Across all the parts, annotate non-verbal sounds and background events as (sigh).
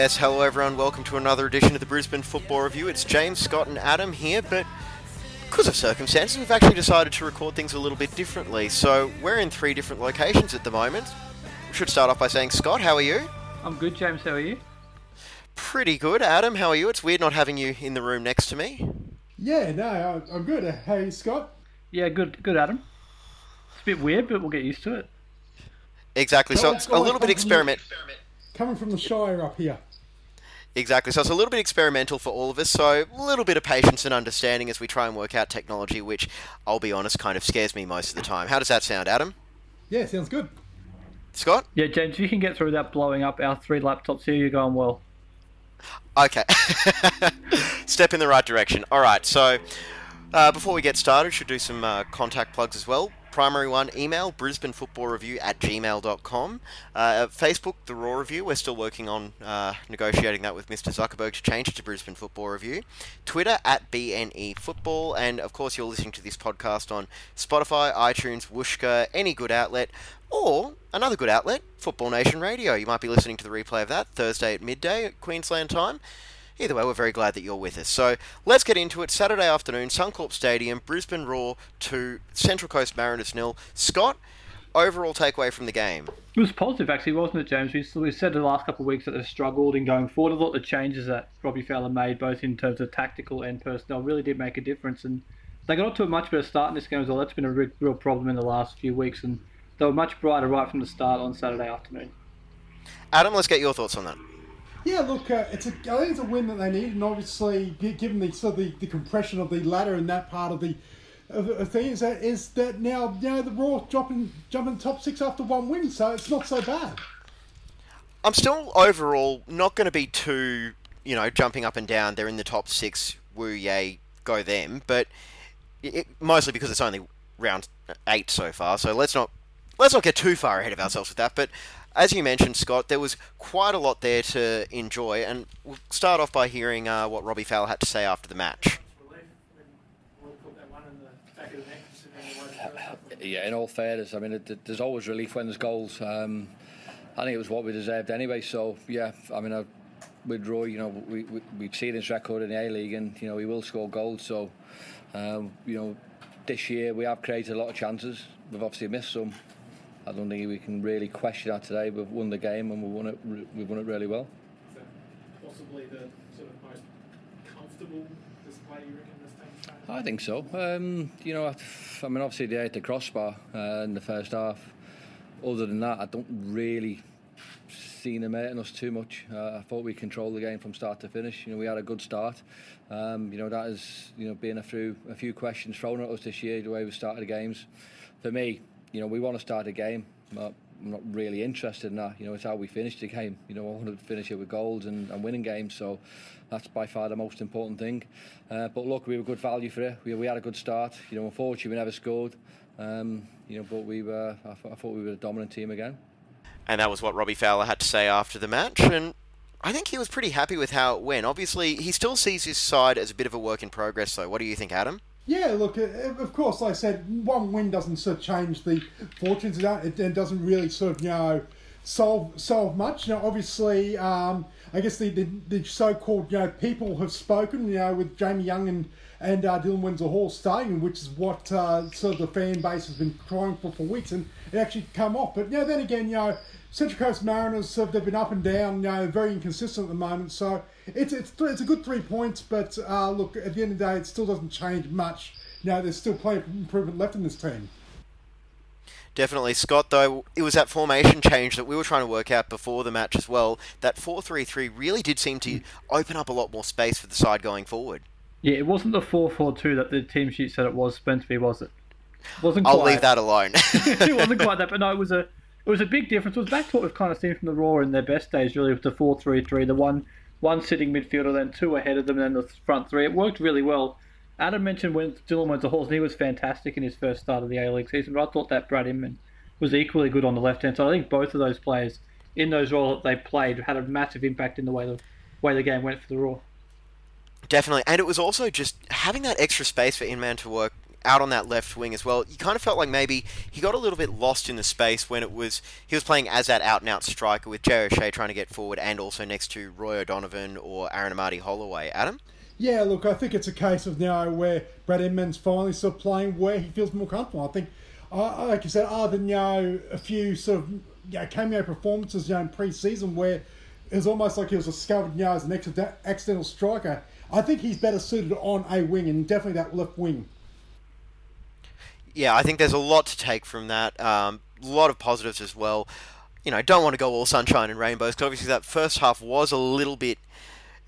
Yes, hello everyone. Welcome to another edition of the Brisbane Football Review. It's James, Scott, and Adam here, but because of circumstances, we've actually decided to record things a little bit differently. So we're in three different locations at the moment. We should start off by saying, Scott, how are you? I'm good, James. How are you? Pretty good. Adam, how are you? It's weird not having you in the room next to me. Yeah, no, I- I'm good. Hey, Scott. Yeah, good, good, Adam. It's a bit weird, but we'll get used to it. Exactly. So it's a little with bit experiment. Coming from the Shire up here. Exactly. So it's a little bit experimental for all of us. So a little bit of patience and understanding as we try and work out technology, which I'll be honest, kind of scares me most of the time. How does that sound, Adam? Yeah, sounds good. Scott? Yeah, James, you can get through without blowing up our three laptops here, you're going well. Okay. (laughs) Step in the right direction. All right. So, uh, before we get started, should do some uh, contact plugs as well. Primary one, email Brisbane Football Review at gmail.com. Uh, Facebook, The Roar Review. We're still working on uh, negotiating that with Mr. Zuckerberg to change it to Brisbane Football Review. Twitter at BNE Football. And of course, you're listening to this podcast on Spotify, iTunes, Whooshkaa, any good outlet. Or another good outlet, Football Nation Radio. You might be listening to the replay of that Thursday at midday at Queensland time. Either way, we're very glad that you're with us. So let's get into it. Saturday afternoon, Suncorp Stadium, Brisbane Roar to Central Coast Mariners nil. Scott, overall takeaway from the game. It was positive, actually, wasn't it, James? We, we said the last couple of weeks that they've struggled in going forward. I thought the changes that Robbie Fowler made, both in terms of tactical and personnel, really did make a difference. And they got off to a much better start in this game as well. That's been a re- real problem in the last few weeks. And they were much brighter right from the start on Saturday afternoon. Adam, let's get your thoughts on that. Yeah, look, uh, it's a. I think it's a win that they need, and obviously, given the sort of the, the compression of the ladder in that part of the the thing, is that is that now you know the Roar dropping jumping top six after one win, so it's not so bad. I'm still overall not going to be too, you know, jumping up and down. They're in the top six. Woo yay, go them. But it, mostly because it's only round eight so far. So let's not let's not get too far ahead of ourselves with that. But as you mentioned, Scott, there was quite a lot there to enjoy, and we'll start off by hearing uh, what Robbie Fowler had to say after the match. Yeah, in all fairness, I mean, it, there's always relief when there's goals. Um, I think it was what we deserved anyway. So yeah, I mean, I, with Roy, you know, we, we we've seen his record in the A League, and you know he will score goals. So um, you know, this year we have created a lot of chances. We've obviously missed some. I don't think we can really question that today. We've won the game and we won it. We've won it really well. possibly the sort of most comfortable display you reckon this team's? I think so. Um, you know, I I mean, obviously they hit the crossbar uh, in the first half. Other than that, I don't really see them hurting us too much. Uh, I thought we controlled the game from start to finish. You know, we had a good start. Um, you know, that is you know being a few a few questions thrown at us this year the way we started the games. For me, you know, we want to start a game. I'm not really interested in that. You know, it's how we finish the game. You know, I want to finish it with goals and, and winning games. So that's by far the most important thing. Uh, but look, we were good value for it. We, we had a good start. You know, unfortunately, we never scored. Um, you know, but we were. I, th- I thought we were a dominant team again. And that was what Robbie Fowler had to say after the match. And I think he was pretty happy with how it went. Obviously, he still sees his side as a bit of a work in progress, though. What do you think, Adam? Yeah, look, uh, of course, like I said, one win doesn't sort of change the fortunes of that. It, doesn't really sort of, you know, solve solve much. Know, obviously, um, I guess the, the, the so-called, you know, people have spoken, you know, with Jamie Young and, and uh, Dylan Wenzel Halls staying, which is what uh, sort of the fan base has been crying for for weeks, and it actually come off. But, you know, then again, you know, Central Coast Mariners, sort of, they've been up and down, you know, very inconsistent at the moment. So it's it's, it's a good three points, but uh, look, at the end of the day, it still doesn't change much. You know, there's still plenty of improvement left in this team. Definitely, Scott. Though it was that formation change that we were trying to work out before the match as well. That four-three-three really did seem to open up a lot more space for the side going forward. Yeah, it wasn't the four four two that the team sheet said it was meant to be, was it? Wasn't I'll leave that alone. (laughs) it wasn't (laughs) quite that, but no, it was a it was a big difference. It was back to what we've kind of seen from the Roar in their best days, really, with the four three three, the one one sitting midfielder, then two ahead of them, then the front three. It worked really well. Adam mentioned when Dylan Wenzel Halls, and he was fantastic in his first start of the A League season. But I thought that Brad Inman was equally good on the left hand side. I think both of those players in those roles that they played had a massive impact in the way the way the game went for the Roar. Definitely, and it was also just having that extra space for Inman to work out on that left wing as well. You kind of felt like maybe he got a little bit lost in the space when it was he was playing as that out and out striker with Jay O'Shea trying to get forward and also next to Roy O'Donovan or Aaron Amadi Holloway. Adam. Yeah, look, I think it's a case of now where Brad Edmonds finally sort of playing where he feels more comfortable. I think, uh, like you said, other than you know a few sort of you know, cameo performances you know, in pre-season where it was almost like he was discovered you know, as an accidental striker. I think he's better suited on a wing and definitely that left wing. Yeah, I think there's a lot to take from that. Um, a lot of positives as well. You know, don't want to go all sunshine and rainbows because obviously that first half was a little bit.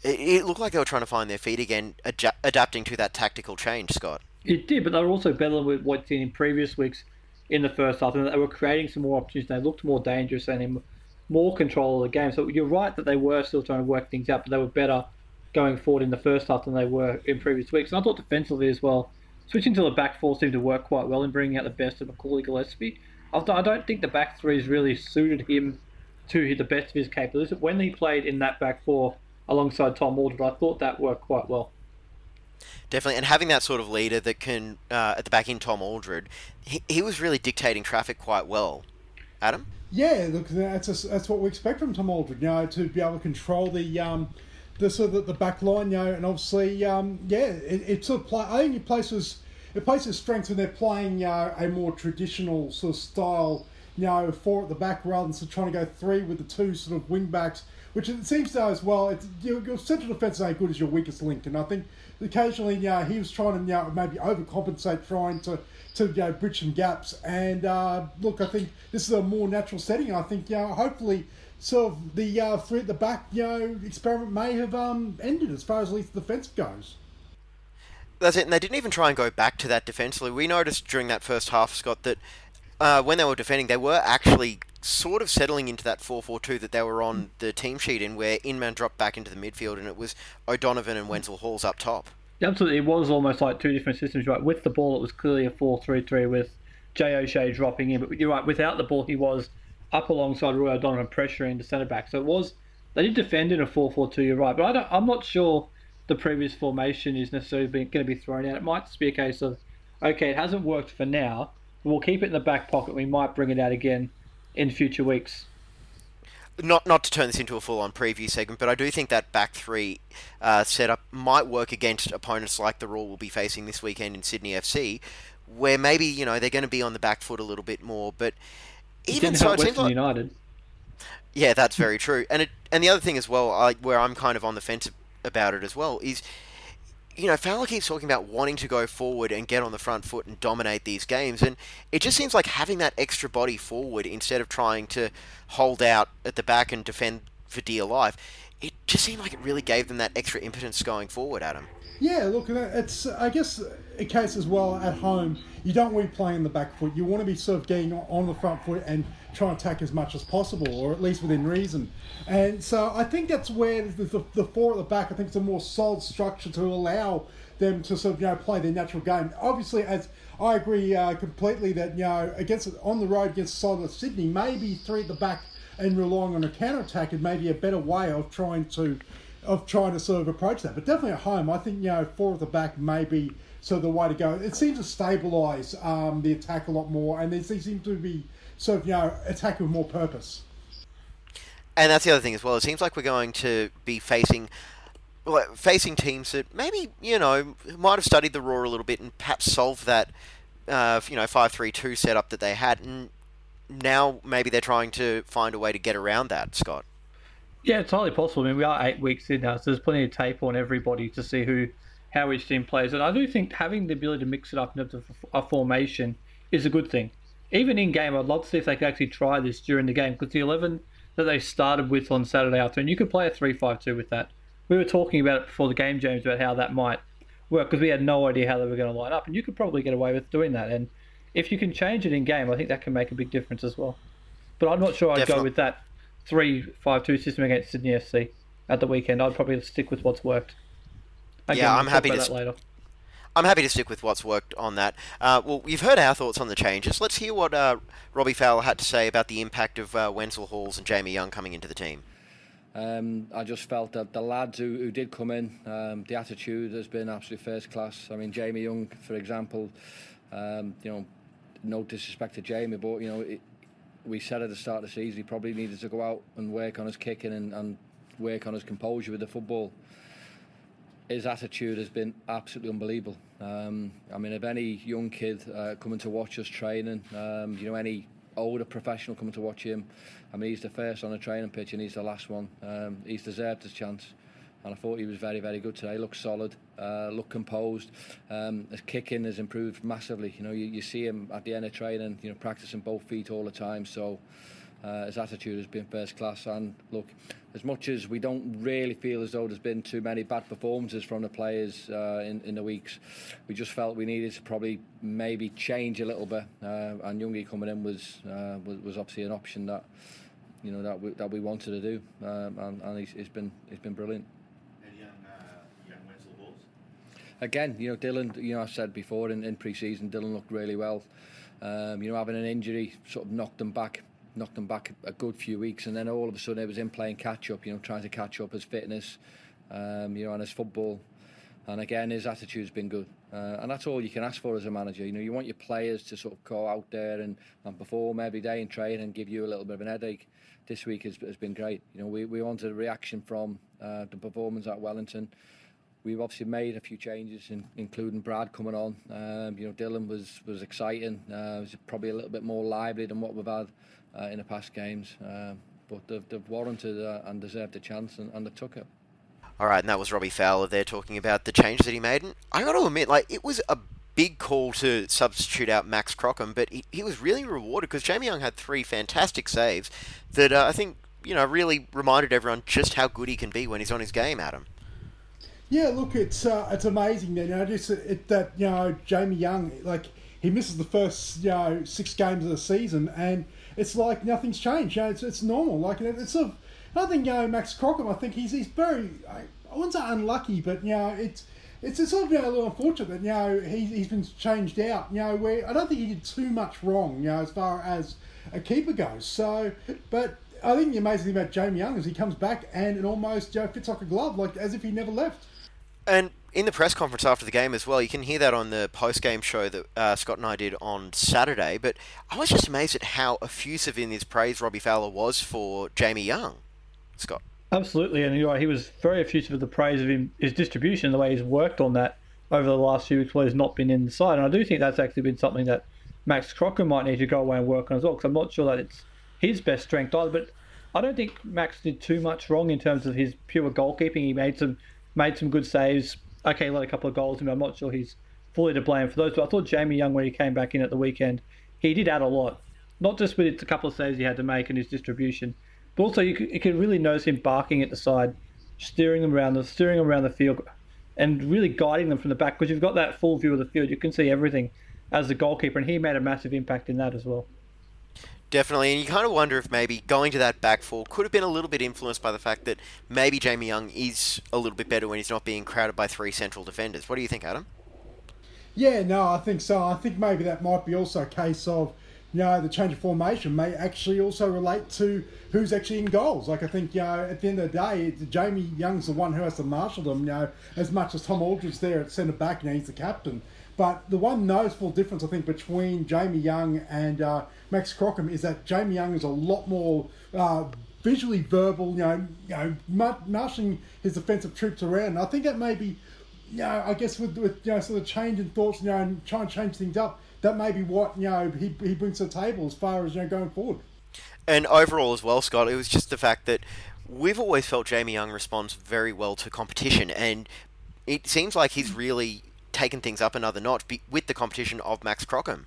It, it looked like they were trying to find their feet again, adja- adapting to that tactical change, Scott. It did, but they were also better than what we'd seen in previous weeks in the first half, and they were creating some more opportunities. They looked more dangerous and in more control of the game. So you're right that they were still trying to work things out, but they were better going forward in the first half than they were in previous weeks. And I thought defensively as well, switching to the back four seemed to work quite well in bringing out the best of Macaulay Gillespie. I don't think the back three has really suited him to the best of his capabilities. When he played in that back four alongside Tom Aldred, I thought that worked quite well. Definitely, and having that sort of leader that can, uh, at the back end, Tom Aldred, he, he was really dictating traffic quite well. Adam? Yeah, look, that's a, that's what we expect from Tom Aldred, you know, to be able to control the um, the sort of the, back line, you know, and obviously, um, yeah, it, it sort of play. I think it places it places strengths when they're playing know, a more traditional sort of style, you know, four at the back rather than sort of trying to go three with the two sort of wing backs, which it seems to as well. It's, your, your central defence is good as your weakest link, and I think occasionally, you know, he was trying to you know, maybe overcompensate, trying to to you know, bridge some gaps. And uh, look, I think this is a more natural setting. I think, you know, hopefully, sort of the uh, three at the back, you know, experiment may have um, ended as far as at least the defence goes. That's it, and they didn't even try and go back to that defensively. We noticed during that first half, Scott, that uh, when they were defending, they were actually sort of settling into that 4-4-2 that they were on the team sheet in, where Inman dropped back into the midfield, and it was O'Donovan and Wenzel Halls up top. Absolutely, it was almost like two different systems. Right, with the ball, it was clearly a four-three-three with Jay O'Shea dropping in. But you're right, without the ball, he was up alongside Roy O'Donovan, pressuring the centre back. So it was they did defend in a 4-4-2. You're right, but I I'm not sure the previous formation is necessarily going to be thrown out. It might just be a case of okay, it hasn't worked for now. We'll keep it in the back pocket. We might bring it out again in future weeks. Not not to turn this into a full-on preview segment, but I do think that back three uh, setup might work against opponents like the Roar will be facing this weekend in Sydney FC, where maybe you know they're going to be on the back foot a little bit more. But even so, help it seems like United. Yeah, that's very true. And it and the other thing as well, I, where I'm kind of on the fence about it as well, is you know Fowler keeps talking about wanting to go forward and get on the front foot and dominate these games, and it just seems like having that extra body forward instead of trying to hold out at the back and defend for dear life. It just seemed like it really gave them that extra impotence going forward, Adam. Yeah, look, it's I guess a case as well at home. You don't want to playing in the back foot. You want to be sort of getting on the front foot and trying to attack as much as possible, or at least within reason. And so I think that's where the, the, the four at the back. I think it's a more solid structure to allow them to sort of you know play their natural game. Obviously, as I agree uh, completely that you know against on the road against of Sydney, maybe three at the back and relying on a counter attack is maybe a better way of trying to of trying to sort of approach that. But definitely at home, I think you know four at the back may be sort of the way to go. It seems to stabilise um, the attack a lot more, and they seem to be sort of you know attack with more purpose. And that's the other thing as well. It seems like we're going to be facing well, facing teams that maybe you know might have studied the Roar a little bit and perhaps solved that uh, you know five three two setup that they had, and now maybe they're trying to find a way to get around that. Scott. Yeah, it's highly possible. I mean, we are eight weeks in now, so there's plenty of tape on everybody to see who, how each team plays. And I do think having the ability to mix it up into a formation is a good thing. even in game, I'd love to see if they could actually try this during the game because the 11 that they started with on Saturday afternoon, you could play a 3 5 2 with that. We were talking about it before the game, James, about how that might work because we had no idea how they were going to line up, and you could probably get away with doing that. And if you can change it in game, I think that can make a big difference as well. But I'm not sure I'd Definitely. go with that 3 5 2 system against Sydney FC at the weekend. I'd probably stick with what's worked. Again, Yeah, I'm happy to that later. I'm happy to stick with what's worked on that. Uh, well, you've heard our thoughts on the changes. Let's hear what uh, Robbie Fowler had to say about the impact of uh, Wenzel Halls and Jamie Young coming into the team. Um, I just felt that the lads who, who did come in, um, the attitude has been absolutely first class. I mean, Jamie Young, for example, um, you know, no disrespect to Jamie, but you know, it, we said at the start of the season he probably needed to go out and work on his kicking and, and work on his composure with the football. His attitude has been absolutely unbelievable. Um, I mean, if any young kid uh, coming to watch us training, um, you know, any older professional coming to watch him, I mean, he's the first on the training pitch and he's the last one. Um, he's deserved his chance. And I thought he was very, very good today. Looked solid, uh, looked composed. Um, his kicking has improved massively. You know, you, you see him at the end of training, you know, practicing both feet all the time. So uh, his attitude has been first class. And look, as much as we don't really feel as though there's been too many bad performances from the players uh, in, in the weeks, we just felt we needed to probably maybe change a little bit. Uh, and Youngie coming in was, uh, was was obviously an option that you know that we, that we wanted to do, um, and, and he's, he's been he's been brilliant. Uh, young Wenzel Halls. Again, you know, Dylan, you know, I said before in, in pre season, Dylan looked really well. Um, you know, having an injury sort of knocked him back, knocked him back a good few weeks, and then all of a sudden it was him playing catch up, you know, trying to catch up his fitness, um, you know, and his football. And again, his attitude's been good. Uh, and that's all you can ask for as a manager. You know, you want your players to sort of go out there and, and perform every day and train and give you a little bit of an headache. This week has, has been great. You know, we, we wanted a reaction from uh, the performance at Wellington. We've obviously made a few changes, in, including Brad coming on. Um, you know, Dylan was was exciting. Uh, was probably a little bit more lively than what we've had uh, in the past games. Um, but they've, they've warranted uh, and deserved a chance, and, and they took it. All right, and that was Robbie Fowler there talking about the change that he made. And I got to admit, like it was a big call to substitute out Max Crocombe, but he, he was really rewarded because Jamie Young had three fantastic saves that uh, I think you know really reminded everyone just how good he can be when he's on his game, Adam. Yeah, look, it's uh, it's amazing that you know just it, that you know Jamie Young like he misses the first you know six games of the season and it's like nothing's changed. You know, it's, it's normal. Like it- it's sort of I think you know Max Crocombe. I think he's he's very I, I wouldn't say unlucky, but you know it's. It's a sort of you know, a little unfortunate that you know he's, he's been changed out. You know where I don't think he did too much wrong. You know as far as a keeper goes. So, but I think the amazing thing about Jamie Young is he comes back and it almost you know, fits like a glove, like as if he never left. And in the press conference after the game as well, you can hear that on the post-game show that uh, Scott and I did on Saturday. But I was just amazed at how effusive in his praise Robbie Fowler was for Jamie Young. Scott. Absolutely, and right, he was very effusive of the praise of him, his distribution, the way he's worked on that over the last few weeks while he's not been in the side. And I do think that's actually been something that Max Crocombe might need to go away and work on as well, because I'm not sure that it's his best strength either. But I don't think Max did too much wrong in terms of his pure goalkeeping. He made some made some good saves. Okay, he let a couple of goals in, but I'm not sure he's fully to blame for those. But I thought Jamie Young, when he came back in at the weekend, he did add a lot. Not just with a couple of saves he had to make and his distribution, but also you could, you could really notice him barking at the side, steering them around the steering them around the field, and really guiding them from the back. Because you've got that full view of the field, you can see everything as the goalkeeper, and he made a massive impact in that as well. Definitely, and you kind of wonder if maybe going to that back four could have been a little bit influenced by the fact that maybe Jamie Young is a little bit better when he's not being crowded by three central defenders. What do you think, Adam? Yeah, no, I think so. I think maybe that might be also a case of, you know, the change of formation may actually also relate to who's actually in goals. Like, I think, you know, at the end of the day, Jamie Young's the one who has to marshal them, you know, as much as Tom Aldred's there at centre back, you know, he's the captain. But the one noticeable difference, I think, between Jamie Young and uh, Max Crocombe is that Jamie Young is a lot more uh, visually verbal, you know, you know, mar- his defensive troops around. I think that may be yeah, I guess with, with you know sort of change in thoughts, you know, and trying to change things up, that may be what you know he, he brings to the table as far as you know going forward. And overall as well, Scott, it was just the fact that we've always felt Jamie Young responds very well to competition, and it seems like he's really taken things up another notch with the competition of Max Crocombe.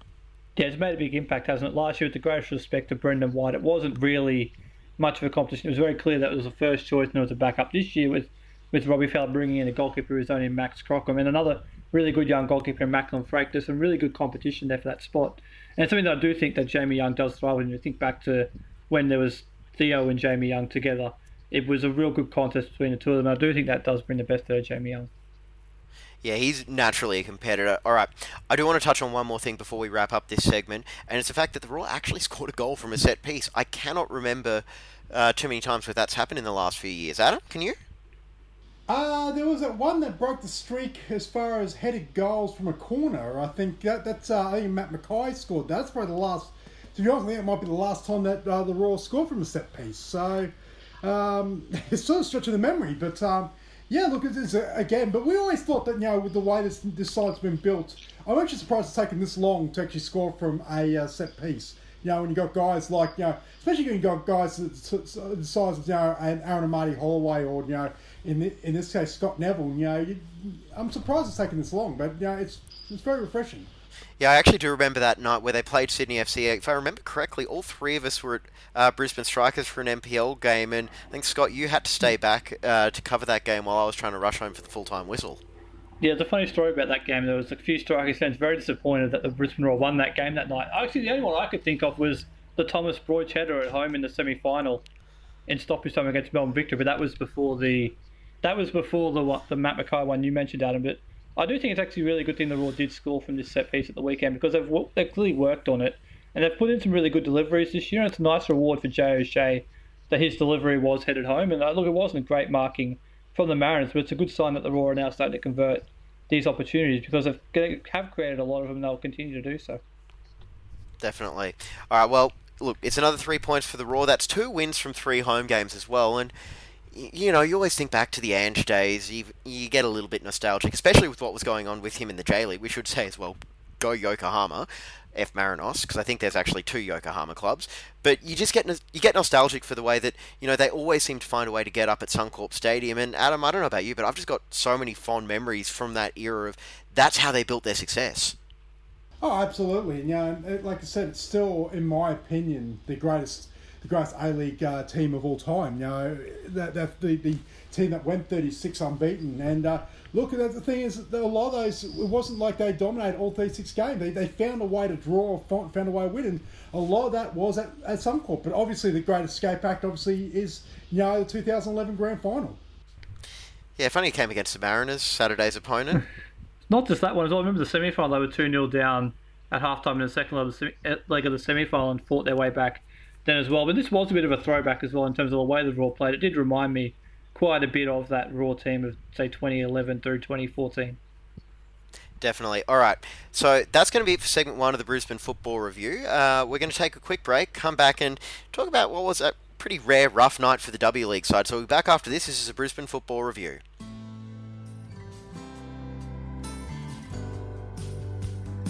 Yeah, it's made a big impact, hasn't it? Last year, with the greatest respect to Brendan White, it wasn't really much of a competition. It was very clear that it was the first choice and it was a backup. This year, with with Robbie Fowler bringing in a goalkeeper who's only Max Crockham and another really good young goalkeeper in Macklin Freke, there's some really good competition there for that spot. And something that I do think that Jamie Young does thrive in. You think back to when there was Theo and Jamie Young together. It was a real good contest between the two of them. I do think that does bring the best out of Jamie Young. Yeah, he's naturally a competitor. All right, I do want to touch on one more thing before we wrap up this segment, and it's the fact that the Roar actually (laughs) scored a goal from a set piece. I cannot remember uh, too many times where that's happened in the last few years. Adam, can you? Uh, there was one that broke the streak as far as headed goals from a corner. I think that that's uh, I think Matt McKay scored. That's probably the last. To be honest, I think it might be the last time that uh, the Royals scored from a set piece. So um, (laughs) it's sort of stretching the memory, but um, yeah, look, it's, it's uh, again. But we always thought that you know with the way this this side's been built, I'm actually surprised it's taken this long to actually score from a uh, set piece. You know, when you've got guys like you know, especially when you've got guys the the size of you know, an Aaron Amadi Holloway or you know, in the, in this case Scott Neville. You know, you, I'm surprised it's taken this long, but you know, it's it's very refreshing. Yeah, I actually do remember that night where they played Sydney FC. If I remember correctly, all three of us were at uh, Brisbane Strikers for an NPL game, and I think Scott, you had to stay back uh, to cover that game while I was trying to rush home for the full time whistle. Yeah, the funny story about that game, there was a few Strikers fans very disappointed that the Brisbane Roar won that game that night. Actually, the only one I could think of was the Thomas Broich header at home in the semi-final in stoppage time against Melbourne Victory, but that was before the that was before the what the Matt McKay one you mentioned, Adam. But I do think it's actually a really good thing the Roar did score from this set piece at the weekend because they've they've clearly worked on it and they've put in some really good deliveries this year. And it's a nice reward for Jay O'Shea that his delivery was headed home. And uh, look, it wasn't a great marking from the Mariners, but it's a good sign that the Roar are now starting to convert these opportunities because they've created a lot of them and they'll continue to do so. Definitely. All right. Well, look, it's another three points for the Roar. That's two wins from three home games as well. And you know, you always think back to the Ange days. You you get a little bit nostalgic, especially with what was going on with him in the J League. We should say as well, go Yokohama, F Marinos, because I think there's actually two Yokohama clubs. But you just get you get nostalgic for the way that you know they always seem to find a way to get up at Suncorp Stadium. And Adam, I don't know about you, but I've just got so many fond memories from that era of that's how they built their success. Oh, absolutely. You know, uh, like I said, it's still, in my opinion, the greatest, the greatest A League uh, team of all time. You know, that, that the, the team that went thirty six unbeaten. And uh, look, at the thing is, that a lot of those, it wasn't like they dominated all thirty six games. They, they found a way to draw, found found a way to win, and a lot of that was at, at Suncorp. But obviously, the great escape act, obviously, is you know the two thousand eleven grand final. Yeah, funny it came against the Mariners, Saturday's opponent. (laughs) Not just that one as well. I remember the semi final, they were 2 0 down at halftime in the second leg of the, semi- eh, leg of the semi final and fought their way back then as well. But this was a bit of a throwback as well in terms of the way the Roar played. It did remind me quite a bit of that Roar team of, say, 2011 through 2014. Definitely. All right. So that's going to be it for segment one of the Brisbane Football Review. Uh, we're going to take a quick break, come back and talk about what was a pretty rare, rough night for the W League side. So we'll be back after this. This is a Brisbane Football Review.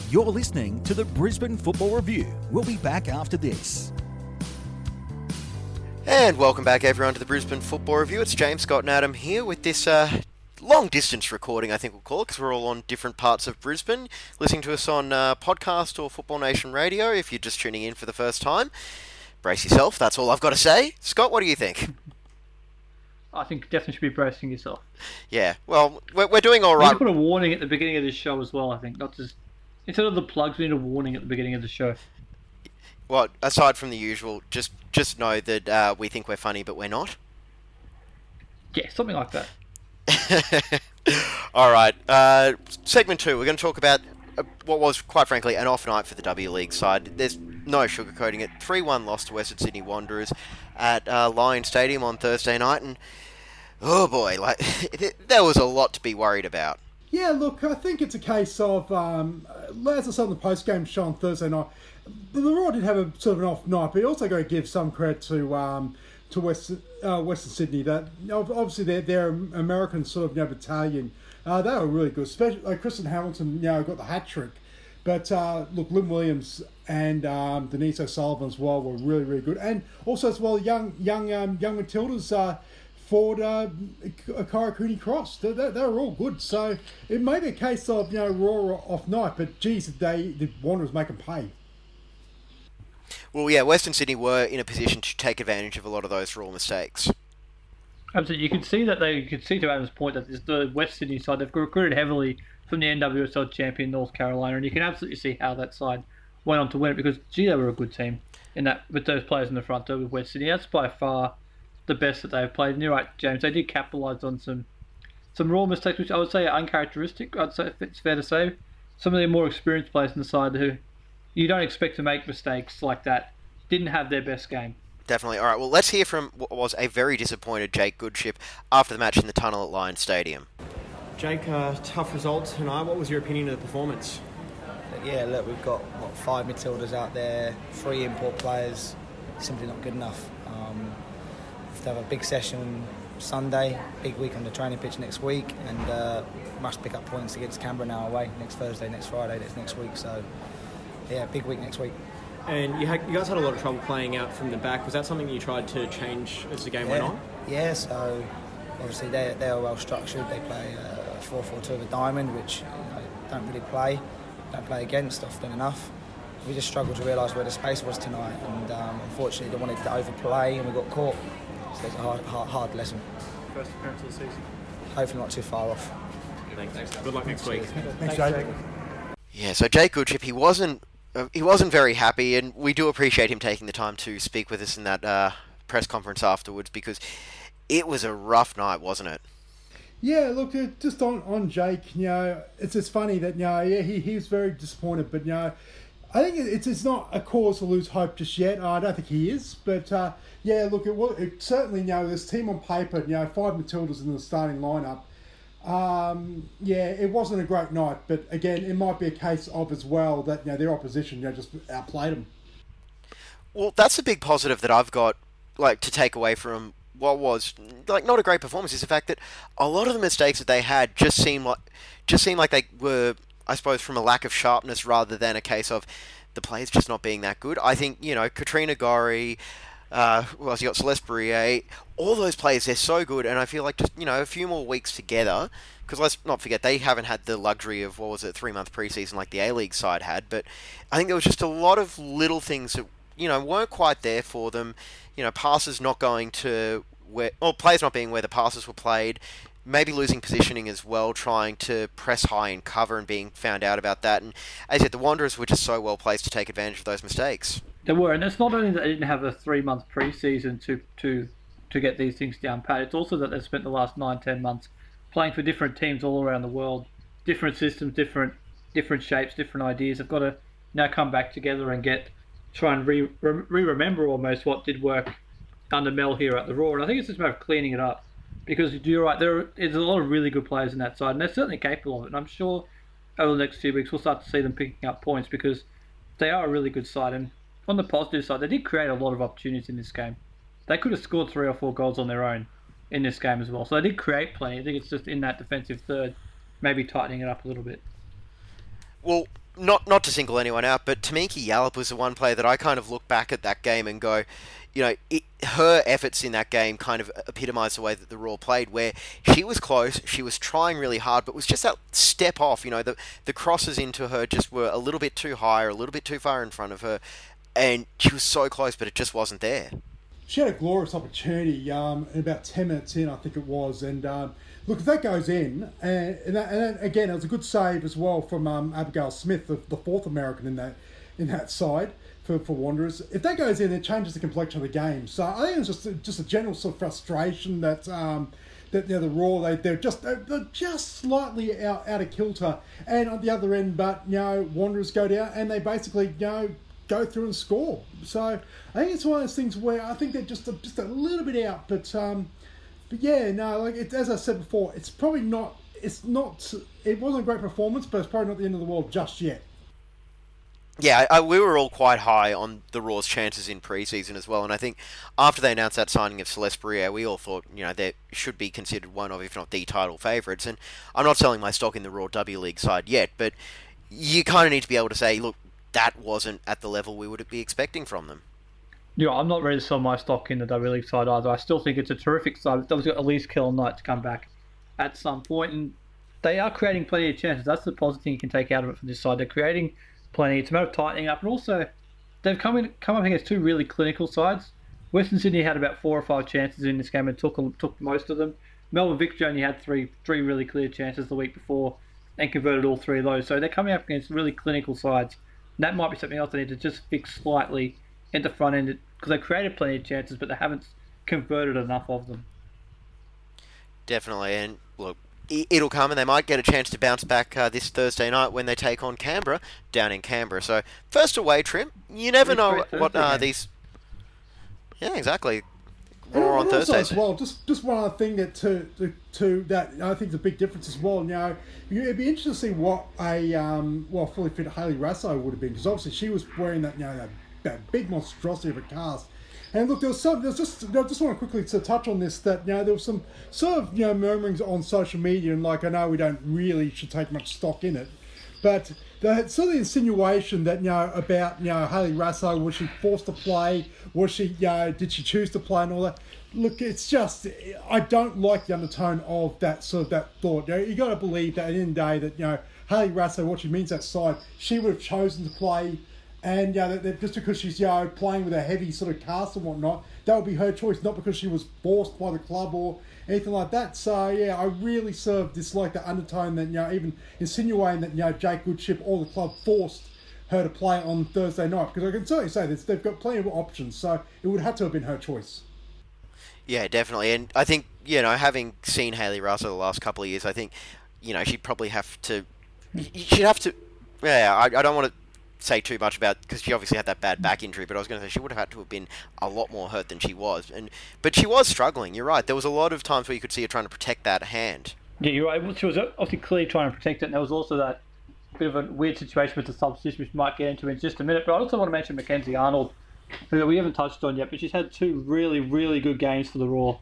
You're listening to the Brisbane Football Review. We'll be back after this. And welcome back, everyone, to the Brisbane Football Review. It's James Scott and Adam here with this uh, long distance recording, I think we'll call it, because we're all on different parts of Brisbane. Listening to us on uh, podcast or Football Nation Radio if you're just tuning in for the first time. Brace yourself, that's all I've got to say. Scott, what do you think? I think definitely should be bracing yourself. Yeah, well, we're, we're doing all right. We need to put a warning at the beginning of this show as well, I think. Not just. Instead of the plugs, we need a warning at the beginning of the show. Well, aside from the usual, just just know that uh, we think we're funny, but we're not. Yeah, something like that. (laughs) All right. Uh, segment two, we're going to talk about uh, what was, quite frankly, an off night for the W League side. There's no sugarcoating it. 3 1 loss to Western Sydney Wanderers at uh, Lion Stadium on Thursday night, and oh boy, like (laughs) there was a lot to be worried about. Yeah, look, I think it's a case of, um, as I said on the post game show on Thursday night, the Roar did have a sort of an off night, but you also got to give some credit to um, to West, uh, Western Sydney. That obviously their American sort of you know, battalion, uh, they were really good. Especially like Kristen Hamilton, you know, got the hat trick. But uh, look, Lynn Williams and um, Denise O'Sullivan as well were really really good, and also as well young young um, young Matildas. Uh, Ford, uh, Cooney Cross. They, they, they were all good. So it may be a case of, you know, Roar off night, but geez, they, the Wanderers make them pay. Well, yeah, Western Sydney were in a position to take advantage of a lot of those raw mistakes. Absolutely, you can see that they you can see to Adam's point that the West Sydney side they've recruited heavily from the NWSL champion North Carolina, and you can absolutely see how that side went on to win it because gee, they were a good team in that with those players in the front door with West Sydney. That's by far the best that they've played. And you're right, James. They did capitalise on some some raw mistakes, which I would say are uncharacteristic. I'd say it's fair to say some of the more experienced players in the side who you don't expect to make mistakes like that didn't have their best game. Definitely. All right. Well, let's hear from what was a very disappointed Jake Goodship after the match in the tunnel at Lions Stadium. Jake, uh, tough result tonight. What was your opinion of the performance? Yeah, look, we've got what, five midfielders out there, three import players. Simply not good enough. Um, we have to have a big session Sunday, big week on the training pitch next week, and uh, must pick up points against Canberra now away next Thursday, next Friday, next next week. So, yeah, big week next week. And you, had, you guys had a lot of trouble playing out from the back. Was that something you tried to change as the game yeah. went on? Yeah, so obviously they, they are well structured. They play uh, 4 4 2 of a diamond, which you know, don't really play, don't play against often enough. We just struggled to realise where the space was tonight, and um, unfortunately they wanted to overplay and we got caught. So it's a hard, hard, hard lesson. First appearance of the season. Hopefully not too far off. Thanks. Good luck next week. Thanks, Jake. Yeah, so Jake Goodship, he wasn't uh, he wasn't very happy, and we do appreciate him taking the time to speak with us in that uh, press conference afterwards because it was a rough night, wasn't it? Yeah, look, just on, on Jake, you know, it's just funny that, you know, yeah, he, he was very disappointed, but, you know, I think it's, it's not a cause to lose hope just yet. I don't think he is, but, uh, yeah, look, it, was, it certainly, you know, this team on paper, you know, five Matildas in the starting lineup, um, yeah, it wasn't a great night, but again, it might be a case of as well that, you know, their opposition, you know, just outplayed them. Well, that's a big positive that I've got, like, to take away from what was like not a great performance is the fact that a lot of the mistakes that they had just seemed like just seemed like they were I suppose from a lack of sharpness rather than a case of the players just not being that good. I think you know Katrina Gorry, uh, else you got Celeste all those players they're so good, and I feel like just you know a few more weeks together. Because let's not forget they haven't had the luxury of what was it three month preseason like the A League side had, but I think there was just a lot of little things that you know weren't quite there for them you know, passes not going to where, or players not being where the passes were played, maybe losing positioning as well, trying to press high and cover and being found out about that. And as yet, the Wanderers were just so well placed to take advantage of those mistakes. They were, and it's not only that they didn't have a three month preseason to to to get these things down pat. It's also that they've spent the last nine ten months playing for different teams all around the world, different systems, different different shapes, different ideas. They've got to now come back together and get try and re remember almost what did work under Mel here at the Roar. And I think it's just a matter of cleaning it up because you're right. There is a lot of really good players in that side, and they're certainly capable of it. And I'm sure over the next few weeks we'll start to see them picking up points because they are a really good side. And on the positive side, they did create a lot of opportunities in this game. They could have scored three or four goals on their own in this game as well. So they did create plenty. I think it's just in that defensive third, maybe tightening it up a little bit. Well, not not to single anyone out, but Tameka Yallop was the one player that I kind of look back at that game and go, you know, it, her efforts in that game kind of epitomised the way that the Roar played, where she was close, she was trying really hard, but was just that step off. You know, the the crosses into her just were a little bit too high or a little bit too far in front of her, and she was so close, but it just wasn't there. She had a glorious opportunity um, about 10 minutes in, I think it was, and um, look, if that goes in, and, and, that, and again, it was a good save as well from um, Abigail Smith, the, the fourth American in that in that side for, for Wanderers. If that goes in, it changes the complexion of the game. So I think it's just a, just a general sort of frustration that um, that you know, the Roar they they're just they're just slightly out, out of kilter, and on the other end, but you know Wanderers go down and they basically you know go through and score. So I think it's one of those things where I think they're just a, just a little bit out, but. Um, but yeah, no, like it, as I said before, it's probably not. It's not. It wasn't a great performance, but it's probably not the end of the world just yet. Yeah, I, we were all quite high on the Roar's chances in preseason as well, and I think after they announced that signing of Celeste Boureille, we all thought, you know, they should be considered one of, if not the title favourites. And I'm not selling my stock in the Roar W League side yet, but you kind of need to be able to say, look, that wasn't at the level we would be expecting from them. Yeah, I'm not ready to sell my stock in the W League side either. I still think it's a terrific side. Obviously got at least Kell Knight to come back at some point, and they are creating plenty of chances. That's the positive thing you can take out of it from this side. They're creating plenty. It's a matter of tightening up, and also they've come in, come up against two really clinical sides. Western Sydney had about four or five chances in this game and took took most of them. Melbourne Victory only had three three really clear chances the week before and converted all three of those. So they're coming up against really clinical sides. That might be something else they need to just fix slightly at the front end because they created plenty of chances, but they haven't converted enough of them. Definitely, and look, it'll come, and they might get a chance to bounce back uh, this Thursday night when they take on Canberra down in Canberra. So first away trip, you never know what uh, these. Yeah, exactly. And Roar on Thursdays. as well, just just one other thing that to, to, to that I think is a big difference as well. You know, it'd be interesting to see what a um, well fully fit Hayley Raso would have been because obviously she was wearing that you know that, that big monstrosity of a cast. And look, there was some. There's just. I just want to quickly to touch on this. That you know, there was some sort of you know murmurings on social media, and like I know we don't really should take much stock in it, but the sort of insinuation that you know about you know Hayley Raso was she forced to play? Was she you know did she choose to play and all that? Look, it's just I don't like the undertone of that sort of that thought. You, know, you got to believe that at the end of the day that you know Hayley Raso, what she means that side, she would have chosen to play. And yeah, that, that just because she's you know playing with a heavy sort of cast and whatnot, that would be her choice, not because she was forced by the club or anything like that. So yeah, I really sort of dislike the undertone that you know even insinuating that you know Jake Goodship or the club forced her to play on Thursday night because I can certainly say this they've got plenty of options, so it would have to have been her choice. Yeah, definitely. And I think, you know, having seen Hayley Raso the last couple of years, I think, you know, she'd probably have to. She'd have to. Yeah, I, I don't want to say too much about because she obviously had that bad back injury, but I was going to say she would have had to have been a lot more hurt than she was, and but she was struggling. You're right. There was a lot of times where you could see her trying to protect that hand. Yeah, you're right. She was obviously clearly trying to protect it, and there was also that bit of a weird situation with the substitution, which we might get into in just a minute. But I also want to mention Mackenzie Arnold, who we haven't touched on yet, but she's had two really, really good games for the Roar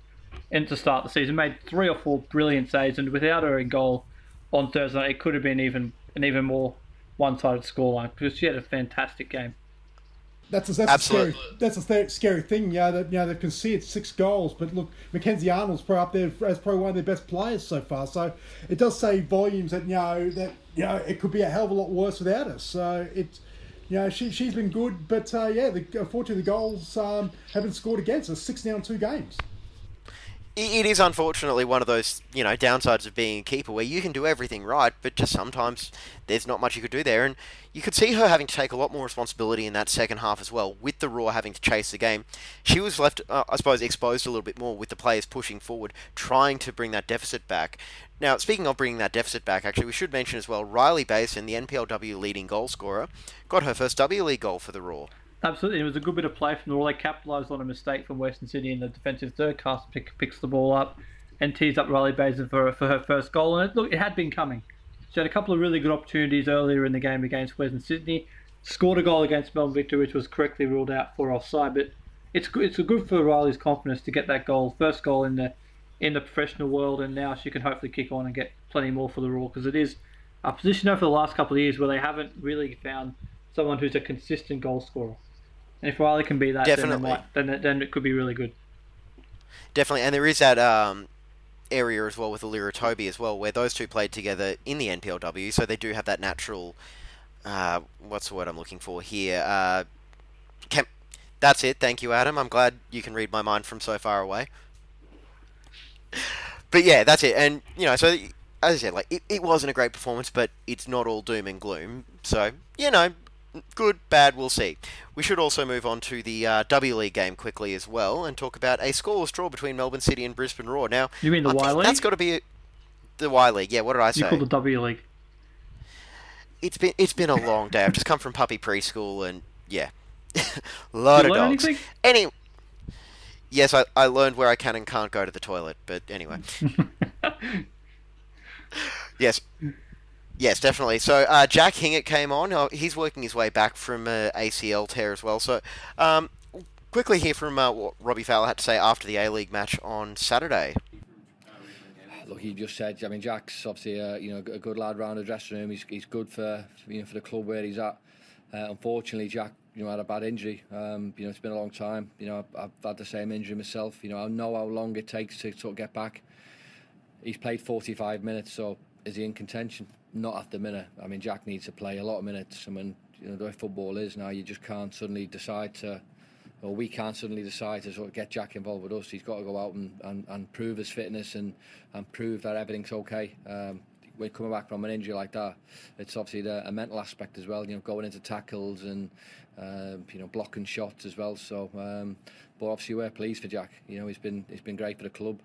and to start the season. Made three or four brilliant saves, and without her in goal on Thursday night, it could have been even an even more one-sided scoreline because she had a fantastic game. That's a, that's a scary that's a th- scary thing. Yeah, that you know they've conceded six goals, but look, Mackenzie Arnold's probably up there as probably one of their best players so far. So it does say volumes that you know that you know it could be a hell of a lot worse without us. So it, you know, she she's been good, but uh, yeah, the, unfortunately the goals um, haven't scored against us. Six now in two games. It is unfortunately one of those, you know, downsides of being a keeper where you can do everything right, but just sometimes there's not much you could do there. And you could see her having to take a lot more responsibility in that second half as well, with the Roar having to chase the game. She was left, uh, I suppose, exposed a little bit more with the players pushing forward, trying to bring that deficit back. Now, speaking of bringing that deficit back, actually, we should mention as well Rylee Baisden, the NPLW leading goal scorer, got her first W League goal for the Roar. Absolutely, it was a good bit of play from the Roar. They capitalised on a mistake from Western Sydney in the defensive third. Carson pick, picks the ball up and tees up Rylee Baisden for, for her first goal. And it, look, it had been coming. She had a couple of really good opportunities earlier in the game against Western Sydney. Scored a goal against Melbourne Victory, which was correctly ruled out for offside. But it's. It's good for Rylee's confidence to get that goal, first goal in the in the professional world, and now she can hopefully kick on and get plenty more for the Roar because it is a position over the last couple of years where they haven't really found someone who's a consistent goal scorer. And if Rylee can be that, then, Definitely. they might, then, it- then it could be really good. Definitely, and there is that um, area as well with Allira Toby as well, where those two played together in the NPLW, so they do have that natural. Uh, what's the word I'm looking for here? Uh, chem- that's it. Thank you, Adam. I'm glad you can read my mind from so far away. (laughs) But yeah, that's it. And you know, so as I said, like it, it wasn't a great performance, but it's not all doom and gloom. So you know, good, bad, we'll see. We should also move on to the uh, W League game quickly as well, and talk about a scoreless draw between Melbourne City and Brisbane Roar. Now, You mean the I Y League? That's got to be a, the Y League. Yeah, what did I say? You say? call the W League. It's been it's been a long day. I've just come from puppy preschool, and yeah, (laughs) a lot of dogs. anything? Any. Yes, I, I learned where I can and can't go to the toilet, but anyway. (laughs) yes. Yes, definitely. So uh, Jack Hingert came on. Uh, he's working his way back from uh, ACL tear as well. So um, quickly hear from uh, what Robbie Fowler had to say after the A League match on Saturday. Look, he just said. I mean, Jack's obviously uh, you know a good lad round the dressing room. He's, he's good for you know for the club where he's at. Unfortunately, Jack you know had a bad injury. Um, you know it's been a long time. You know I've, I've had the same injury myself. You know I know how long it takes to sort of get back. He's played 45 minutes, so is he in contention? Not at the minute. I mean, Jack needs to play a lot of minutes. I mean, you know the way football is now. You just can't suddenly decide to, or we can't suddenly decide to sort of get Jack involved with us. He's got to go out and, and, and prove his fitness and, and prove that everything's okay. Um, when coming back from an injury like that, it's obviously the, a mental aspect as well. You know, going into tackles and uh, you know blocking shots as well. So, um, but obviously we're pleased for Jack. You know, he's been he's been great for the club.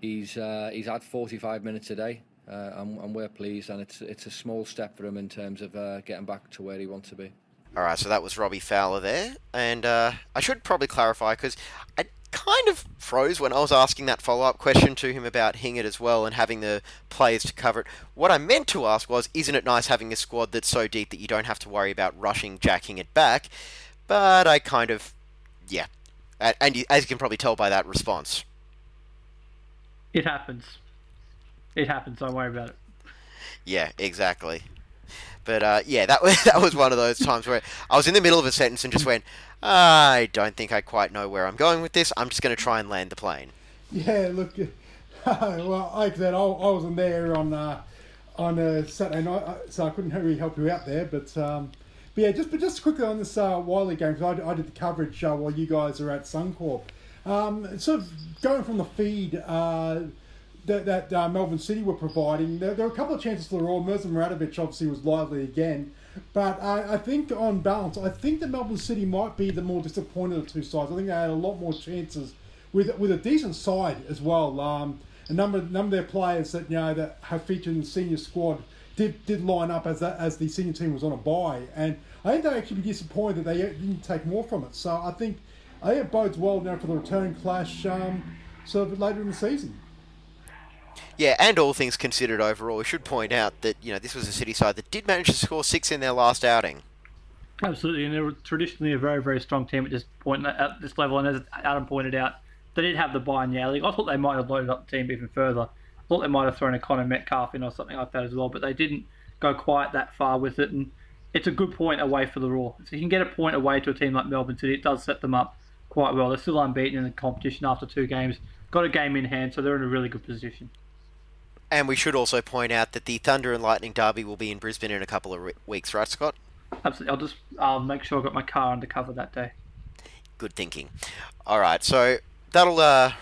He's uh, he's had 45 minutes a day, uh, and, and we're pleased. And it's it's a small step for him in terms of uh, getting back to where he wants to be. All right, so that was Robbie Fowler there, and uh, I should probably clarify because I kind of froze when I was asking that follow-up question to him about Hingert as well and having the players to cover it. What I meant to ask was, isn't it nice having a squad that's so deep that you don't have to worry about rushing Jack Hingert back? But I kind of, yeah, and, and you, as you can probably tell by that response, It happens. It happens. Don't worry about it. Yeah, exactly. But uh, yeah, that (laughs) was that was one of those times where I was in the middle of a sentence and just went, I don't think I quite know where I'm going with this. I'm just going to try and land the plane. Yeah, look, (laughs) well, like I said, I, I wasn't there on uh, on a Saturday night, uh, so I couldn't really help you out there. But, um, but yeah, just but just quickly on this uh, Y League game, because I, I did the coverage uh, while you guys are at Suncorp. Um, sort of going from the feed uh, that, that uh, Melbourne City were providing, there, there were a couple of chances for the Roar. Mirza Muratovic obviously was lively again. But I, I think on balance, I think that Melbourne City might be the more disappointed of the two sides. I think they had a lot more chances with with a decent side as well. Um, a number number of their players that you know that have featured in the senior squad did did line up as as the senior team was on a bye, and I think they actually be disappointed that they didn't take more from it. So I think I think it bodes well now for the return clash, um, sort of later in the season. Yeah, and all things considered overall, we should point out that you know this was a City side that did manage to score six in their last outing. Absolutely, and they were traditionally a very, very strong team at this point at this level. And as Adam pointed out, they did have the bye in the league. I thought they might have loaded up the team even further. I thought they might have thrown a Connor Metcalfe in or something like that as well, but they didn't go quite that far with it. And it's a good point away for the Roar. If you can get a point away to a team like Melbourne City, it does set them up quite well. They're still unbeaten in the competition after two games. Got a game in hand, so they're in a really good position. And we should also point out that the Thunder and Lightning derby will be in Brisbane in a couple of re- weeks, right, Scott? Absolutely. I'll just I'll make sure I got my car undercover that day. Good thinking. All right, so that'll uh,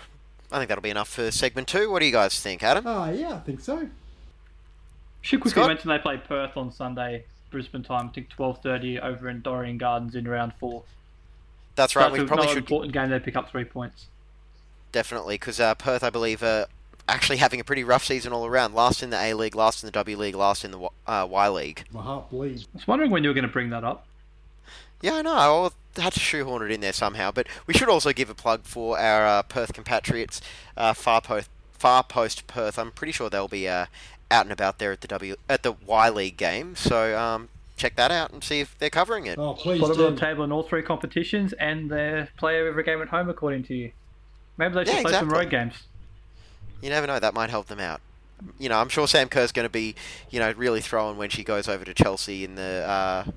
I think that'll be enough for segment two. What do you guys think, Adam? Ah, yeah, I think so. Should quickly Scott? mention they play Perth on Sunday, Brisbane time. I think twelve thirty over in Dorrien Gardens in round four. That's right. That's We probably another should important game. They pick up three points. definitely because uh, Perth, I believe, are actually having a pretty rough season all around. Last in the A League, last in the W League, last in the uh, Y League. My heart bleeds. I was wondering when you were going to bring that up. Yeah, I know. I had to shoehorn it in there somehow. But we should also give a plug for our uh, Perth compatriots, uh, Far Post, Far Post Perth. I'm pretty sure they'll be uh, out and about there at the W at the Y League game. So um, check that out and see if they're covering it. Oh, please Bottom do. of the table in all three competitions, and they play every game at home, according to you. Maybe they should Yeah, play some road games. You never know. That might help them out. You know, I'm sure Sam Kerr's going to be, you know, really throwing when she goes over to Chelsea in the uh,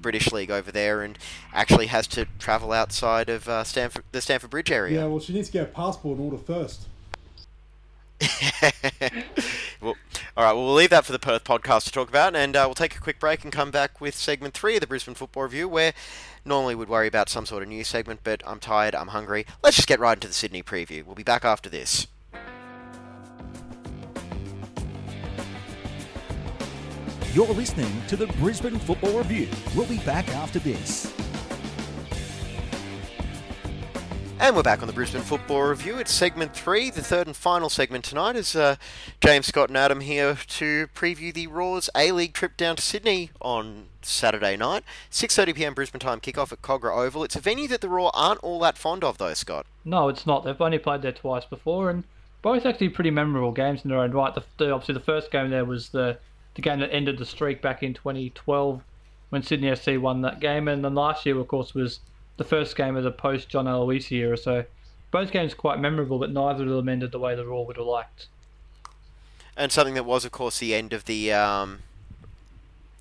British League over there, and actually has to travel outside of uh, Stamford, the Stamford Bridge area. Yeah, well, she needs to get a passport in order first. (laughs) well, all right, well, we'll leave that for the Perth podcast to talk about, and uh, we'll take a quick break and come back with segment three of the Brisbane Football Review, where normally we'd worry about some sort of news segment, but I'm tired, I'm hungry. Let's just get right into the Sydney preview. We'll be back after this. You're listening to the Brisbane Football Review. We'll be back after this. And we're back on the Brisbane Football Review. It's segment three, the third and final segment tonight. Is uh, James Scott and Adam here to preview the Roar's A-League trip down to Sydney on Saturday night, 6:30 p.m. Brisbane time kickoff at Kogarah Oval. It's a venue that the Roar aren't all that fond of, though, Scott. No, it's not. They've only played there twice before, and both actually pretty memorable games in their own right. The, the, obviously, the first game there was the the game that ended the streak back in 2012 when Sydney FC won that game, and then last year, of course, was the first game of the post John Aloisi era. So both games quite memorable, but neither of them ended the way the Roar would have liked. And something that was, of course, the end of the um,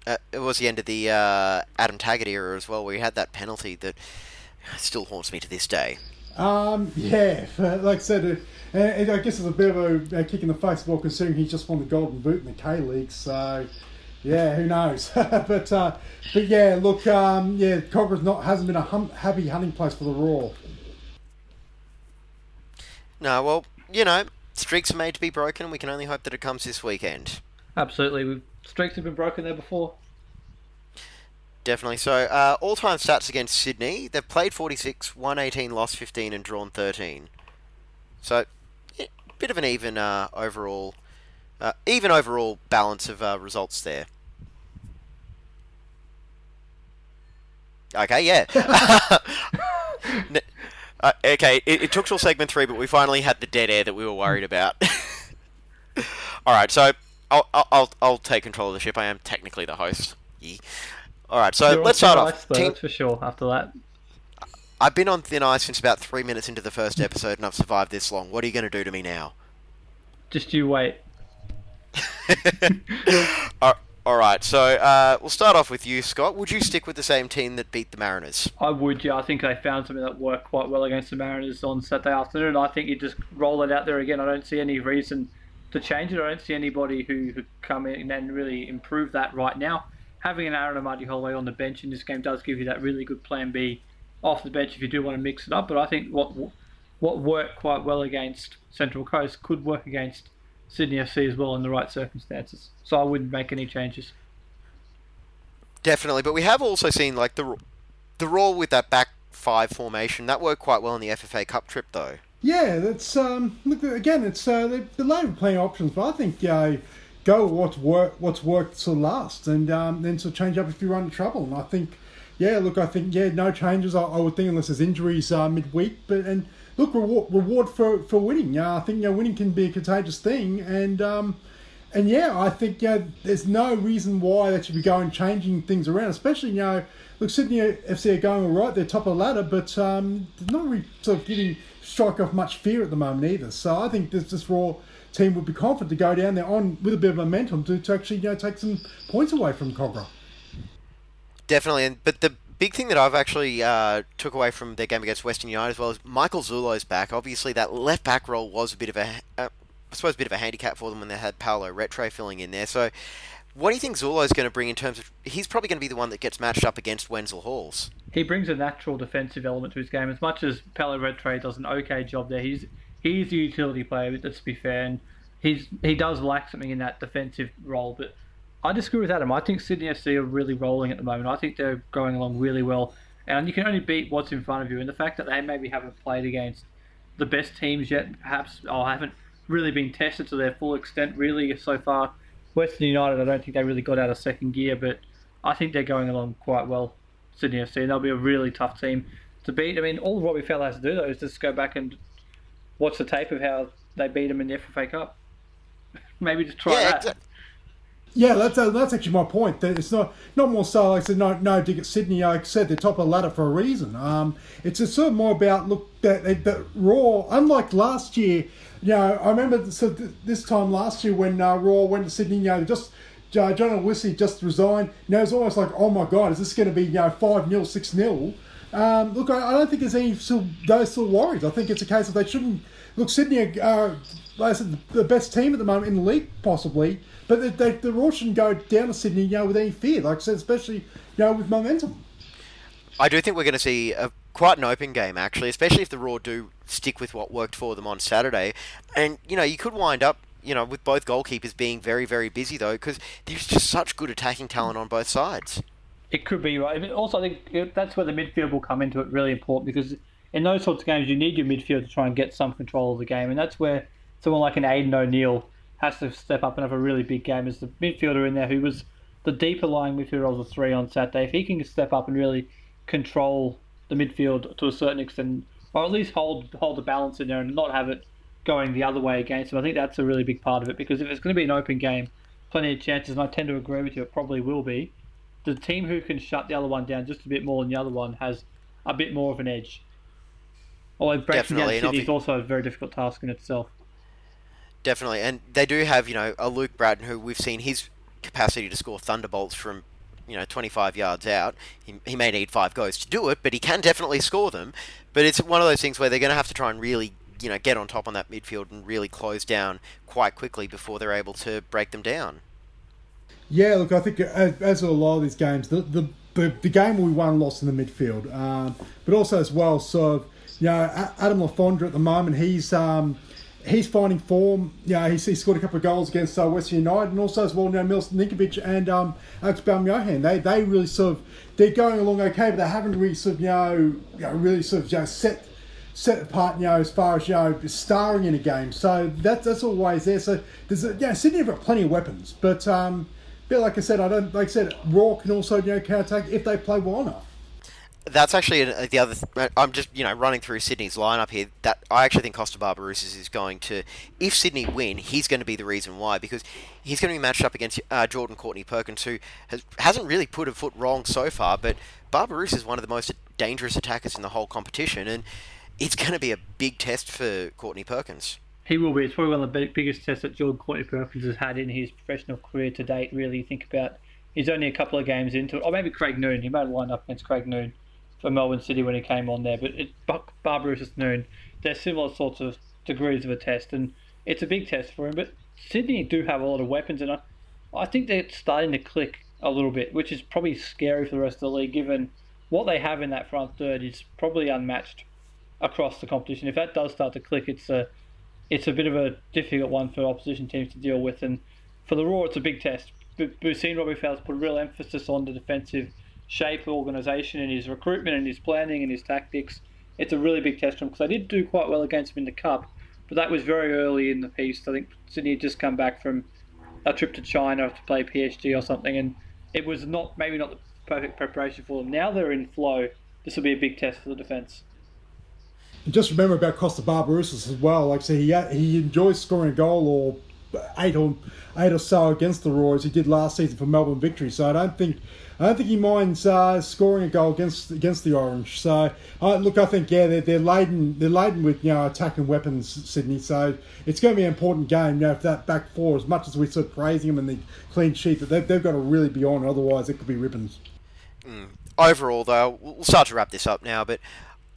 uh, it was the end of the uh, Adam Taggart era as well, where he had that penalty that still haunts me to this day. Um, yeah, (laughs) like I said, uh, and I guess it's a bit of a, a kick in the face, well, considering he just won the Golden Boot in the K League. So, Yeah, who knows? (laughs) but uh, but yeah, look, um, yeah, Kogarah's not hasn't been a hum, happy hunting place for the Roar. No, well, you know, streaks are made to be broken. We can only hope that it comes this weekend. Absolutely, we've, streaks have been broken there before. Definitely. So, uh, all-time stats against Sydney: they've played 46, won 18, lost 15, and drawn 13. So, yeah, bit of an even uh, overall, uh, even overall balance of uh, results there. Okay, yeah. (laughs) Uh, okay, it, it took till segment three, but we finally had the dead air that we were worried about. (laughs) All right, so I'll, I'll I'll I'll take control of the ship. I am technically the host. Yeah. All right, so You're let's start off. though, Team- That's for sure. After that, I've been on thin ice since about three minutes into the first episode, and I've survived this long. What are you going to do to me now? just you wait. (laughs) All all right, so uh, we'll start off with you, Scott. Would you stick with the same team that beat the Mariners? I would, yeah. I think they found something that worked quite well against the Mariners on Saturday afternoon. I think you just roll it out there again. I don't see any reason to change it. I don't see anybody who could come in and really improve that right now. Having an Aaron Amadi Holloway on the bench in this game does give you that really good plan B off the bench if you do want to mix it up. But I think what what worked quite well against Central Coast could work against Sydney FC as well in the right circumstances. So I wouldn't make any changes. Definitely, but we have also seen like the the Roar with that back five formation that worked quite well in the FFA Cup trip, though. Yeah, that's um, look again. It's uh, they, they're loaded with options, but I think uh, go what's work, what's worked to last, and um, then to change up if you run into trouble. And I think, yeah, look, I think yeah, no changes. I, I would think unless there's injuries uh, midweek, but and look, reward, reward for for winning. Uh, I think you know, winning can be a contagious thing, and um, and yeah, I think yeah, there's no reason why they should be going changing things around, especially you know. Look, Sydney FC are going all right. They're top of the ladder, but um, they're not really sort of giving strike off much fear at the moment either. So I think this this Roar team would be confident to go down there on with a bit of momentum to, to actually you know take some points away from Kogarah. Definitely, and but the big thing that I've actually uh, took away from their game against Western United as well is Michael Zullo's back. Obviously, that left back role was a bit of a, uh, I suppose, a bit of a handicap for them when they had Paolo Retre filling in there. So, what do you think Zullo's going to bring in terms of? He's probably going to be the one that gets matched up against Wenzel Halls. he brings a natural defensive element to his game. As much as Pele Redtrade does an okay job there, he's he's a utility player. Let's be fair, and he's he does lack something in that defensive role. But I disagree with Adam. I think Sydney FC are really rolling at the moment. I think they're going along really well, and you can only beat what's in front of you. And the fact that they maybe haven't played against the best teams yet, perhaps, or haven't really been tested to their full extent really so far. Western United, I don't think they really got out of second gear, but I think they're going along quite well. Sydney FC, and they'll be a really tough team to beat. I mean, all Robbie Fowler has to do though is just go back and watch the tape of how they beat them in the FFA Cup. (laughs) Maybe just try yeah, that. exa- Yeah, that's uh, that's actually my point. That it's not not more so like I said, no no dig at Sydney. Like I said, they're top of the ladder for a reason. Um, it's just sort of more about look that that, that Roar. Unlike last year, you know, I remember so th- this time last year when uh, Roar went to Sydney. You know, just uh, John Wissy just resigned. You know, it's almost like, oh my god, is this going to be you know five 0 six 0 um, Look, I, I don't think there's any still those still worries. I think it's a case of they shouldn't look Sydney. are, like I said, the best team at the moment in the league, possibly. But they, they, the Roar shouldn't go down to Sydney, you know, with any fear. Like I said, especially you know with momentum. I do think we're going to see a, quite an open game, actually, especially if the Roar do stick with what worked for them on Saturday. And, you know, you could wind up, you know, with both goalkeepers being very, very busy, though, because there's just such good attacking talent on both sides. It could be right. Also, I think that's where the midfield will come into it really important because in those sorts of games, you need your midfield to try and get some control of the game, and that's where someone like an Aiden O'Neill has to step up and have a really big game as the midfielder in there who was the deeper lying midfielder of the three on Saturday. If he can step up and really control the midfield to a certain extent, or at least hold hold the balance in there and not have it going the other way against him, I think that's a really big part of it because if it's going to be an open game, plenty of chances, and I tend to agree with you, it probably will be. The team who can shut the other one down just a bit more than the other one has a bit more of an edge. Although breaking down City is also a very difficult task in itself. Definitely, and they do have you know a Luke Brattan who we've seen his capacity to score thunderbolts from you know 25 yards out. He, he may need five goals to do it, but he can definitely score them. But it's one of those things where they're going to have to try and really you know get on top on that midfield and really close down quite quickly before they're able to break them down. Yeah, look, I think as, with a lot of these games, the the, the, the game will be won lost in the midfield, um, but also as well. So, you know, Adam Le Fondre at the moment, he's um, he's finding form. You know, he's, he scored a couple of goals against uh, Western United, and also as well, you know, Milos Ninkovic and um, Alex Baumjohann, they they really sort of they're going along okay, but they haven't really sort of you know, you know really sort of you know, set set apart, you know, as far as you know, starring in a game. So that's that's always there. So there's a, yeah, Sydney have got plenty of weapons, but um, but like I said, I don't like I said, Roar can also you know counter attack if they play well enough. That's actually uh, the other. Th- I'm just you know running through Sydney's lineup here. That I actually think Kosta Barbarouses is going to, if Sydney win, he's going to be the reason why because he's going to be matched up against uh, Jordan Courtney Perkins, who has hasn't really put a foot wrong so far. But Barbarouses is one of the most dangerous attackers in the whole competition, and it's going to be a big test for Courtney Perkins. He will be. It's probably one of the big, biggest tests that Jordan Courtney Perkins has had in his professional career to date. Really, think about he's only a couple of games into it, or maybe Craig Noone. He might lined up against Craig Noone for Melbourne City when he came on there. But it, Bar- Barbarouses Noone, they're similar sorts of degrees of a test, and it's a big test for him. But Sydney do have a lot of weapons, and I, I think they're starting to click a little bit, which is probably scary for the rest of the league, given what they have in that front third is probably unmatched across the competition. If that does start to click, it's a it's a bit of a difficult one for opposition teams to deal with, and for the Roar, it's a big test. We've seen Robbie Fowler's put real emphasis on the defensive shape, organisation, and his recruitment, and his planning, and his tactics. It's a really big test for him because they did do quite well against him in the cup, but that was very early in the piece. I think Sydney had just come back from a trip to China to play PSG or something, and it was not maybe not the perfect preparation for them. Now they're in flow. This will be a big test for the defence. Just remember about Kosta Barbarouses as well. Like I say, he he enjoys scoring a goal or eight or eight or so against the Royals. He did last season for Melbourne Victory. So I don't think I don't think he minds uh, scoring a goal against against the Orange. So uh, look, I think yeah, they're, they're laden they're laden with you know attacking weapons, Sydney. So it's going to be an important game. You know, if that back four, as much as we're sort of praising them and the clean sheet, that they've, they've got to really be on. Otherwise, it could be ribbons. Mm. Overall, though, we'll start to wrap this up now, but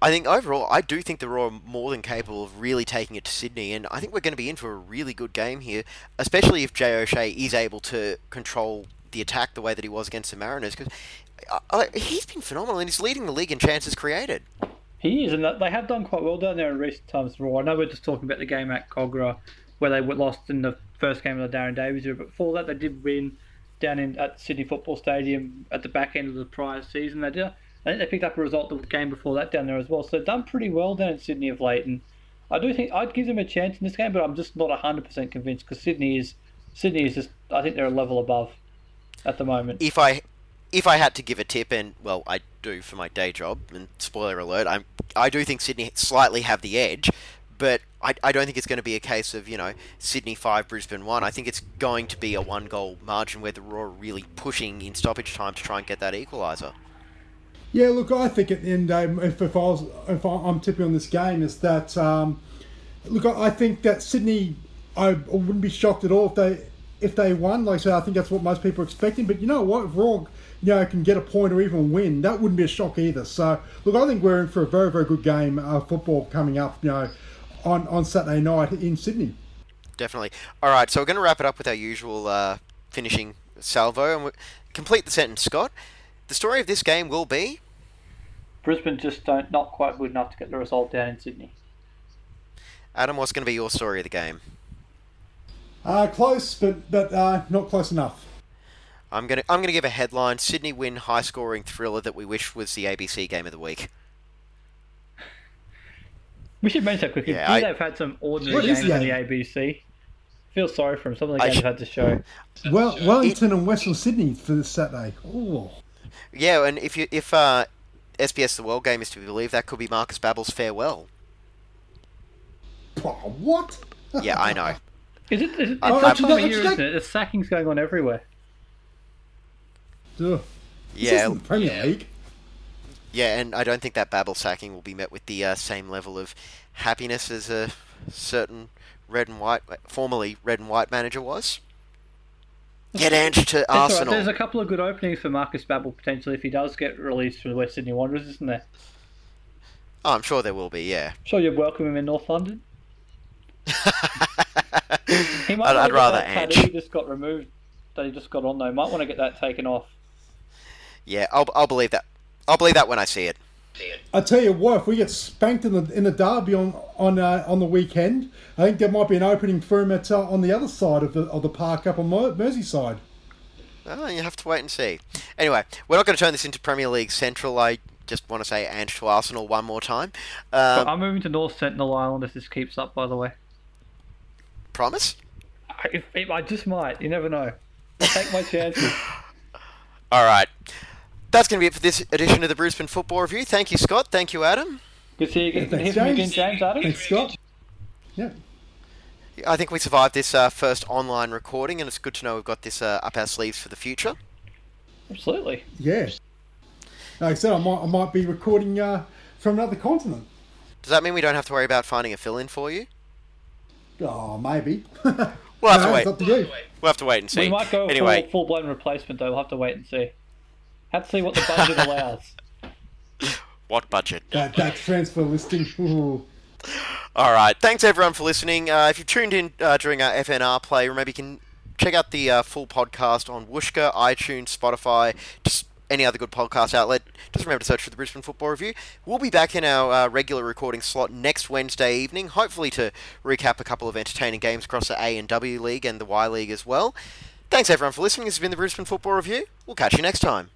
I think overall, I do think the Roar are more than capable of really taking it to Sydney, and I think we're going to be in for a really good game here, especially if Jay O'Shea is able to control the attack the way that he was against the Mariners, because uh, he's been phenomenal, and he's leading the league in chances created. He is, and they have done quite well down there in recent times. Roar. I know we're just talking about the game at Kogarah, where they lost in the first game of the Darren Davies era, but before that, they did win down in at Sydney Football Stadium at the back end of the prior season. They did. I think they picked up a result the game before that down there as well. So done pretty well down in Sydney of late, and I do think I'd give them a chance in this game, but I'm just not hundred percent convinced because Sydney is Sydney is just I think they're a level above at the moment. If I if I had to give a tip, and well, I do for my day job, and spoiler alert, I'm I do think Sydney slightly have the edge, but I, I don't think it's going to be a case of you know Sydney five, Brisbane one. I think it's going to be a one goal margin where the Roar are really pushing in stoppage time to try and get that equaliser. Yeah, look, I think at the end, um, if, if I was, if I'm tipping on this game, is that um, look, I think that Sydney, I wouldn't be shocked at all if they if they won. Like I said, I think that's what most people are expecting. But you know what, if Roar, you know, can get a point or even win, that wouldn't be a shock either. So look, I think we're in for a very very good game of football coming up. You know, on on Saturday night in Sydney. Definitely. All right, so we're going to wrap it up with our usual uh, finishing salvo and complete the sentence, Scott. The story of this game will be Brisbane just don't not quite good enough to get the result down in Sydney. Adam. What's going to be your story of the game? Uh, close, but but uh, not close enough. I'm gonna I'm gonna give a headline: Sydney win, high scoring thriller that we wish was the ABC game of the week. We should mention that quickly. Yeah, I- they've had some ordinary What is games the on the? ABC. Feel sorry for them. Some of the I games sh- they've had to show. Well, Wellington and Western Sydney for this Saturday. Oh, Yeah, and if you if uh, SBS The World game is to be believed, that could be Markus Babbel's farewell. what? Yeah, I know. (laughs) Is it? Is it it's Oh, that actually, time of no, year, isn't it? The sacking's going on everywhere. Ugh. This Yeah, isn't the Premier League. yeah, and I don't think that Babbel sacking will be met with the uh, same level of happiness as a certain red and white, formerly red and white manager was. Get Ange to all right. Arsenal. There's a couple of good openings for Markus Babbel potentially if he does get released from the West Sydney Wanderers, isn't there? Oh, I'm sure there will be. Yeah. I'm Sure, you'd welcome him in North London. (laughs) He might I'd, I'd rather that Ange. He just got removed that he just got on though. Might want to get that taken off. Yeah, I'll, I'll believe that. I'll believe that when I see it. I tell you what, if we get spanked in the in the derby on on uh, on the weekend, I think there might be an opening for him at uh, on the other side of the of the park up on Merseyside. Oh, you have to wait and see. Anyway, we're not going to turn this into Premier League Central. I just want to say Ange to Arsenal one more time. Um, I'm moving to North Sentinel Island if this keeps up. By the way, promise? I, if, if, I just might. You never know. I'll take my chances. (laughs) All right. That's going to be it for this edition of the Brisbane Football Review. Thank you, Scott. Thank you, Adam. Good to see you again. Thanks, Hear again, James. James. Adam. Thanks, Scott. Yeah. I think we survived this uh, first online recording, and it's good to know we've got this uh, up our sleeves for the future. Absolutely. Yeah. Like I said, I might I might be recording uh, from another continent. Does that mean we don't have to worry about finding a fill-in for you? Oh, maybe. We'll have (laughs) No, to wait. it's up to you. We'll have to wait and see. We might go anyway, full, full blown replacement though. We'll have to wait and see. Have to see what the budget allows. (laughs) what budget? That that transfer listing. Ooh. (laughs) All right. Thanks everyone for listening. Uh, if you've tuned in uh, during our FNR play, remember you can check out the uh, full podcast on Whooshkaa, iTunes, Spotify, just any other good podcast outlet. Just remember to search for the Brisbane Football Review. We'll be back in our uh, regular recording slot next Wednesday evening, hopefully to recap a couple of entertaining games across the A and W League and the Y League as well. Thanks everyone for listening. This has been the Brisbane Football Review. We'll catch you next time.